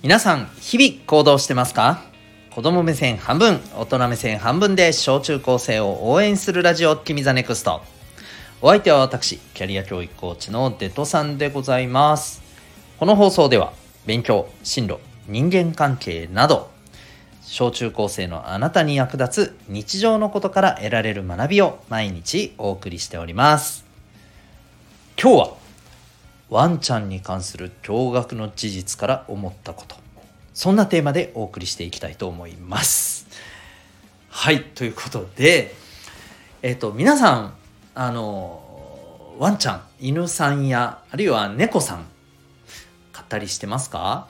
皆さん、日々行動してますか？子供目線半分、大人目線半分で小中高生を応援するラジオ、君 the NEXT。お相手は私、キャリア教育コーチのデトさんでございます。この放送では、勉強、進路、人間関係など、小中高生のあなたに役立つ日常のことから得られる学びを毎日お送りしております。今日はワンちゃんに関する驚愕の事実から思ったこと。そんなテーマでお送りしていきたいと思います。はいということでえっ、と皆さんあのワンちゃん犬さんやあるいは猫さん飼ったりしてますか？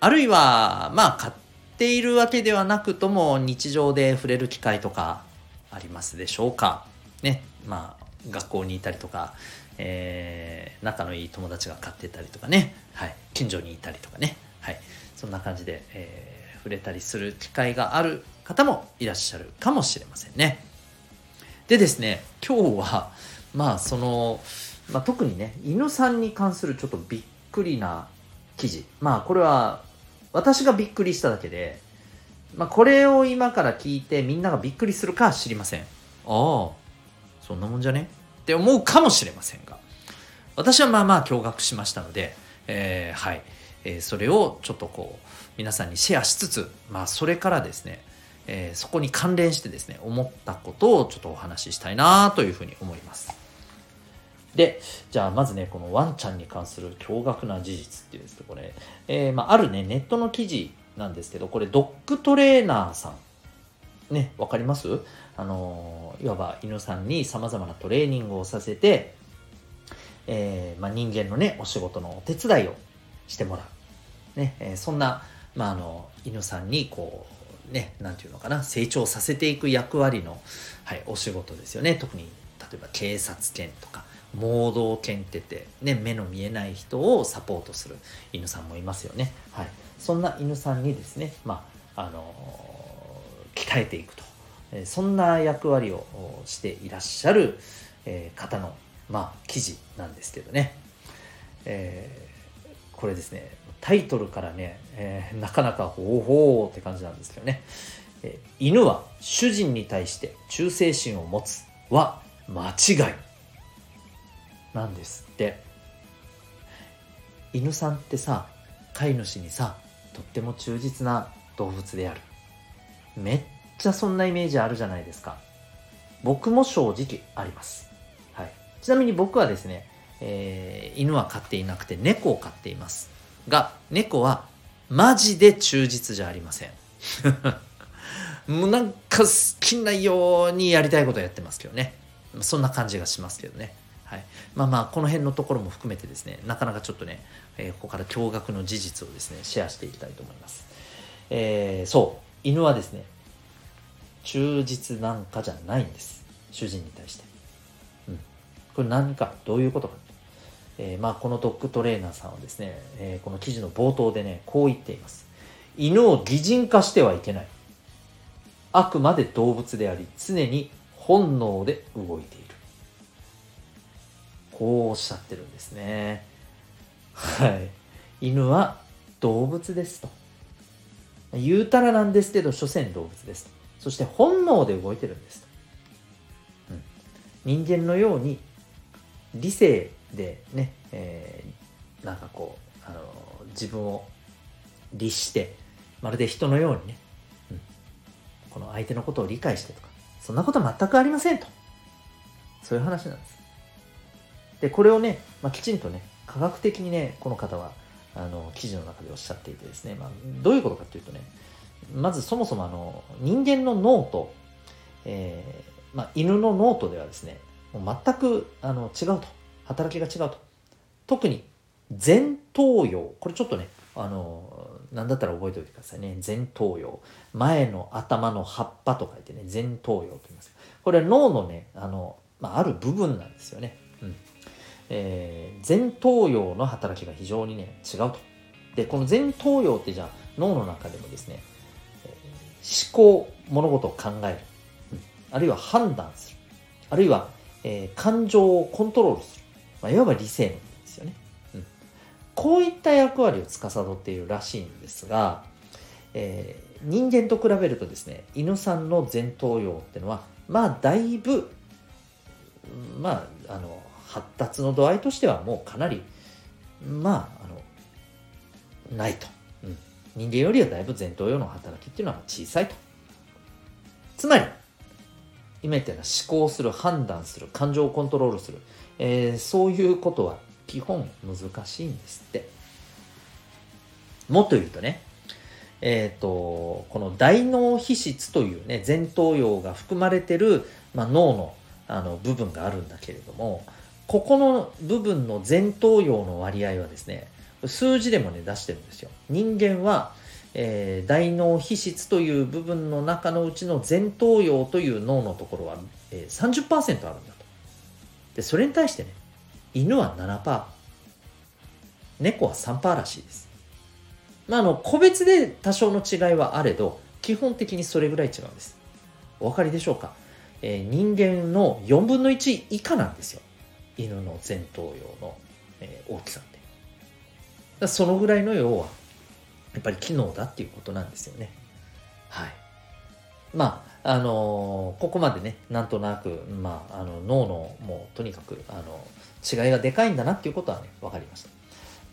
あるいはまあ飼っているわけではなくとも日常で触れる機会とかありますでしょうか？ねまあ学校にいたりとかえー仲のいい友達が飼ってたりとかね、はい、近所にいたりとかね、はい、そんな感じで、えー触れたりする機会がある方もいらっしゃるかもしれませんね。でですね今日は まあその、まあ、特にね犬さんに関するちょっとびっくりな記事。まあこれは私がびっくりしただけで、まあ、これを今から聞いてみんながびっくりするか知りません。ああそんなもんじゃね？って思うかもしれませんが私はまあまあ驚愕しましたので、えーはい、えーそれをちょっとこう皆さんにシェアしつつ、まあ、それからですね、えーそこに関連してですね思ったことをちょっとお話ししたいなというふうに思います。でじゃあまずねこのワンちゃんに関する驚愕な事実っていうんですけどこれ、えーまあ、あるねネットの記事なんですけどこれドッグトレーナーさんねわかります？あのいわば犬さんにさまざまなトレーニングをさせて、えーまあ、人間のねお仕事のお手伝いをしてもらう、ねえーそんな、まあ、あの犬さんにこうねなんていうのかな成長させていく役割の、はい、お仕事ですよね。特に例えば警察犬とか盲導犬って言って、ね、目の見えない人をサポートする犬さんもいますよね、はい、そんな犬さんにですね、まああの鍛えていくと。えそんな役割をしていらっしゃる、え方の、まあ、記事なんですけどね、えーこれですねタイトルからね、えーなかなかほうほうって感じなんですけどね、えー犬は主人に対して忠誠心を持つは間違いなんですって。犬さんってさ飼い主にさとっても忠実な動物である。めっちゃそんなイメージあるじゃないですか。僕も正直あります、はい、ちなみに僕はですね、えー犬は飼っていなくて猫を飼っています。が猫はマジで忠実じゃありません。もうなんか好きなようにやりたいことやってますけどね。そんな感じがしますけどね。はい、まあまあこの辺のところも含めてですねなかなかちょっとね、えーここから驚愕の事実をですねシェアしていきたいと思います、えーそう。犬はですね忠実なんかじゃないんです。主人に対して、うん、これ何かどういうことか、えーまあ、このドッグトレーナーさんはですね、えーこの記事の冒頭でねこう言っています。犬を擬人化してはいけない。あくまで動物であり常に本能で動いている。こうおっしゃってるんですね。はい。犬は動物ですと。言うたらなんですけど所詮動物ですそして本能で動いてるんです、うん、人間のように理性でね、えーなんかこうあの自分を律してまるで人のようにね、うん、この相手のことを理解してとかそんなこと全くありませんと。そういう話なんです。でこれをね、まあ、きちんとね科学的にねこの方はあの記事の中でおっしゃっていてですね、まあ、どういうことかというとねまずそもそもあの人間の脳と、えーまあ、犬の脳とではですねもう全くあの違うと。働きが違うと。特に前頭葉。これちょっとねあのなんだったら覚えておいてくださいね。前頭葉。前の頭の葉っぱと書いてね前頭葉と言います。これは脳のねあの、まあ、ある部分なんですよね、うん。えー前頭葉の働きが非常にね違うと。でこの前頭葉ってじゃあ脳の中でもですね、思考物事を考える、あるいは判断する。あるいは、えー感情をコントロールする、まあ、いわば理性のことですよね、うん、こういった役割を司っているらしいんですが、えー、人間と比べるとですね犬さんの前頭葉っていうのはまあだいぶまああの発達の度合いとしてはもうかなりまああのないと、人間よりはだいぶ前頭葉の働きっていうのは小さいと。つまり今言ったような思考する判断する感情をコントロールする、えー、そういうことは基本難しいんですって。もっと言うとねえっ、ー、とこの大脳皮質というね前頭葉が含まれてる、まあ、脳のあの部分があるんだけれどもここの部分の前頭葉の割合はですね数字でもね出してるんですよ。人間は、えー、大脳皮質という部分の中のうちの前頭葉という脳のところは、えー、30%あるんだと。でそれに対してね犬は7%猫は3%らしいです。まああの個別で多少の違いはあれど基本的にそれぐらい違うんです。お分かりでしょうか、えー、人間の4分の1以下なんですよ。犬の前頭葉の、えー、大きさって。そのぐらいの要はやっぱり機能だっていうことなんですよね。はい。まああのー、ここまでねなんとなく、まあ、あの脳のもうとにかくあの違いがでかいんだなっていうことはね分かりました。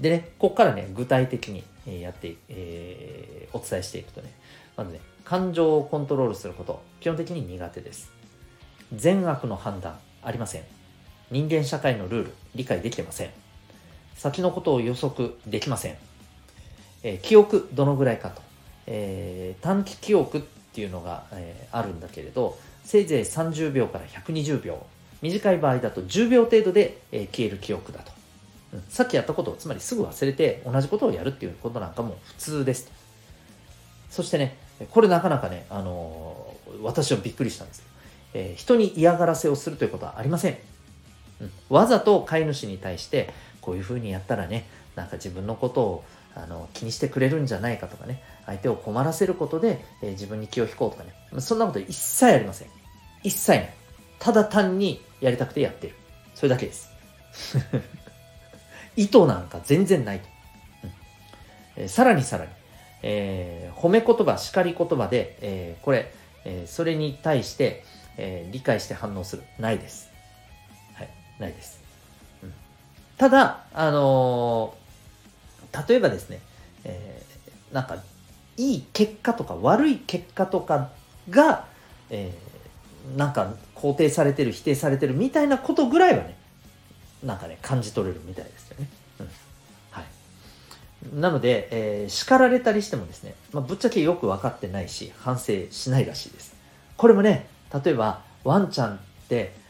でねここからね具体的にやって、えー、お伝えしていくとねまずね感情をコントロールすること基本的に苦手です。善悪の判断ありません。人間社会のルール理解できてません。先のことを予測できません、えー、記憶どのぐらいかと、えー、短期記憶っていうのが、えー、あるんだけれどせいぜい30秒から120秒短い場合だと10秒程度で、え消える記憶だと、うん、さっきやったことをつまりすぐ忘れて同じことをやるっていうことなんかも普通ですそしてねこれなかなかね、あの私はびっくりしたんです、え人に嫌がらせをするということはありません。うん、わざと飼い主に対してこういうふうにやったらねなんか自分のことをあの気にしてくれるんじゃないかとかね相手を困らせることで、えー、自分に気を引こうとかね。そんなこと一切ありません。一切ない。ただ単にやりたくてやってる。それだけです。意図なんか全然ないと、うん。えー、さらにさらに、えー、褒め言葉叱り言葉で、えー、これ、えそれに対して、え理解して反応する。ないです。はい。ないです。うん、ただ、あのー、例えばですね、えー、なんか、いい結果とか悪い結果とかが、えー、なんか肯定されてる、否定されてるみたいなことぐらいはね、なんかね、感じ取れるみたいですよね。うん、はい。なので、えー、叱られたりしてもですね、まあ、ぶっちゃけよく分かってないし、反省しないらしいです。これもね、例えば、ワンちゃんって、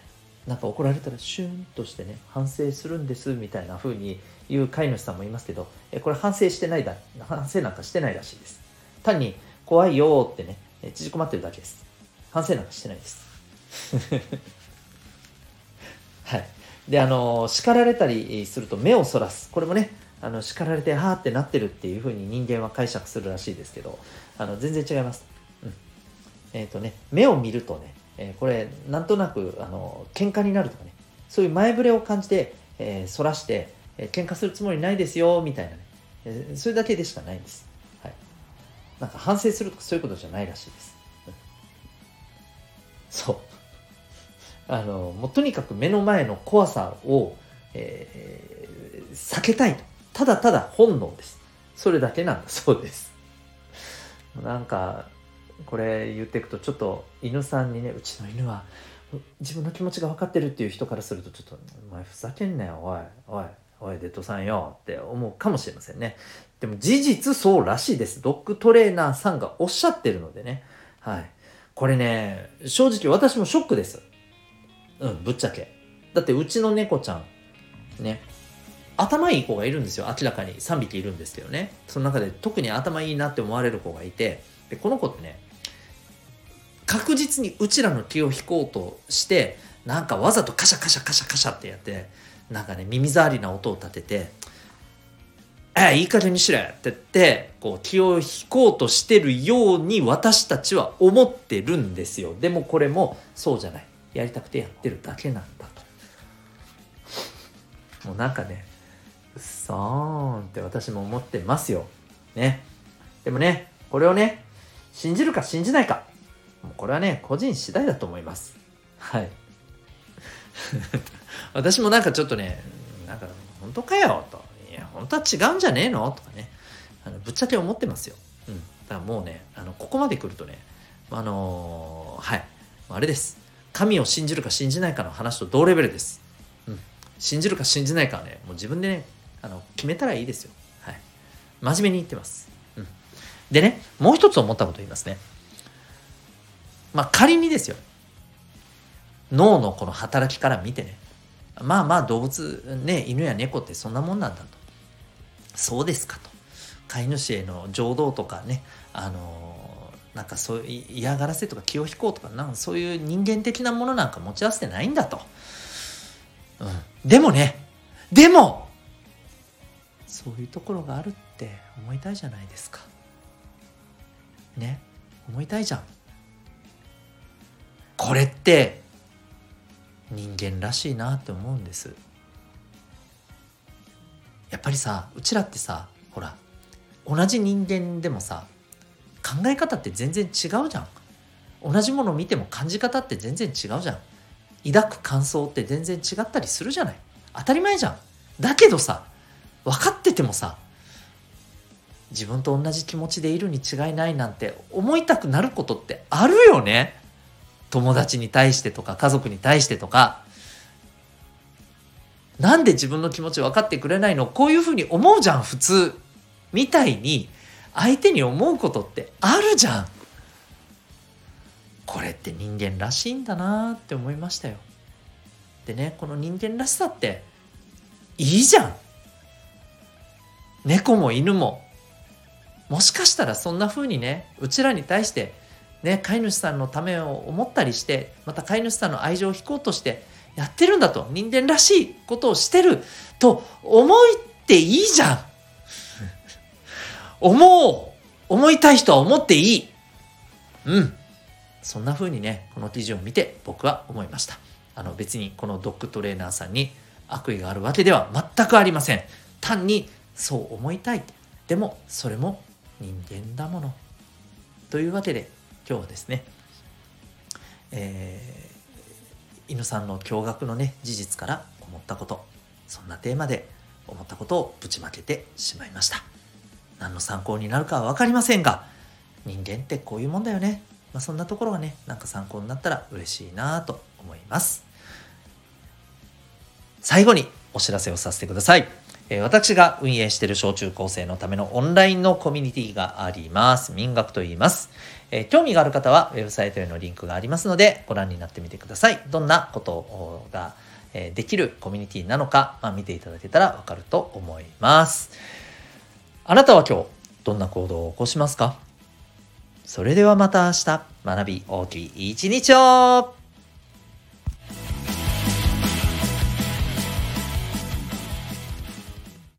なんか怒られたらシュンとしてね反省するんですみたいな風に言う飼い主さんもいますけどこれ反省してないだ反省なんかしてないらしいです。単に怖いよってね縮こまってるだけです。反省なんかしてないです。はい。であの叱られたりすると目をそらす。これもねあの叱られてはーってなってるっていう風に人間は解釈するらしいですけどあの全然違います、うん、えっ、ー、とね目を見るとねえー、これなんとなくあの喧嘩になるとかねそういう前触れを感じて、えー、そらして、えー、喧嘩するつもりないですよみたいなね、えー、それだけでしかないんです、はい、なんか反省するとかそういうことじゃないらしいです、そう。あのもうとにかく目の前の怖さを、えー、避けたいと。ただただ本能です。それだけなんだそうです。なんかこれ言っていくとちょっと犬さんにねうちの犬は自分の気持ちが分かってるっていう人からするとちょっと「お前ふざけんなよおいおい。おいデッドさんよ」って思うかもしれませんね。でも事実そうらしいです。ドッグトレーナーさんがおっしゃってるのでね。はい。これね正直私もショックです。うんぶっちゃけ。だってうちの猫ちゃんね頭いい子がいるんですよ。明らかに。3匹いるんですけどね。その中で特に頭いいなって思われる子がいて。でこの子ってね確実にうちらの気を引こうとしてなんかわざとカシャカシャカシャカシャってやってなんかね耳障りな音を立てて「えいい加減にしれ!」って言ってこう気を引こうとしてるように私たちは思ってるんですよでもこれもそうじゃないやりたくてやってるだけなんだともうなんかねうっそーんって私も思ってますよ。ね。でもね、これをね、信じるか信じないか、もうこれはね、個人次第だと思います。はい。私もなんかちょっとね、なんか、本当かよと。いや、本当は違うんじゃねえのとかね、あのぶっちゃけ思ってますよ。うん。だからもうね、あのここまで来るとね、あのー、はい。あれです。神を信じるか信じないかの話と同レベルです。うん。信じるか信じないかはね、もう自分でね、あの決めたらいいですよ。はい。真面目に言ってます。うん。でね、もう一つ思ったこと言いますね。まあ仮にですよ。脳のこの働きから見てね。まあまあ動物、ね、犬や猫ってそんなもんなんだと。そうですかと。飼い主への情動とかね、あのなんかそういう嫌がらせとか気を引こうとかなんかそういう人間的なものなんか持ち合わせてないんだと。うん、でもねでもそういうところがあるって思いたいじゃないですか。ね思いたいじゃん。これって人間らしいなって思うんです。やっぱりさうちらってさほら同じ人間でもさ考え方って全然違うじゃん。同じものを見ても感じ方って全然違うじゃん。抱く感想って全然違ったりするじゃない。当たり前じゃん。だけどさ分かっててもさ自分と同じ気持ちでいるに違いないなんて思いたくなることってあるよね。友達に対してとか家族に対してとかなんで自分の気持ち分かってくれないの？こういうふうに思うじゃん普通。みたいに相手に思うことってあるじゃん。これって人間らしいんだなって思いましたよ。でねこの人間らしさっていいじゃん。猫も犬も。もしかしたらそんな風にねうちらに対してね飼い主さんのためを思ったりしてまた飼い主さんの愛情を引こうとしてやってるんだと人間らしいことをしてると思っていいじゃん 思う思いたい人は思っていいうん。そんな風にね、この記事を見て僕は思いました。あの別にこのドッグトレーナーさんに悪意があるわけでは全くありません。単にそう思いたい。でもそれも人間だもの。というわけで今日はですね、えー、犬さんの驚愕のね、事実から思ったこと、そんなテーマで思ったことをぶちまけてしまいました。何の参考になるかは分かりませんが人間ってこういうもんだよね、まあ、そんなところがねなんか参考になったら嬉しいなと思います。最後にお知らせをさせてください。私が運営している小中高生のためのオンラインのコミュニティがあります。民学と言います。え興味がある方はウェブサイトへのリンクがありますのでご覧になってみてください。どんなことが、できるコミュニティなのか、ま、見ていただけたらわかると思います。あなたは今日どんな行動を起こしますか？それではまた明日学び大きい一日を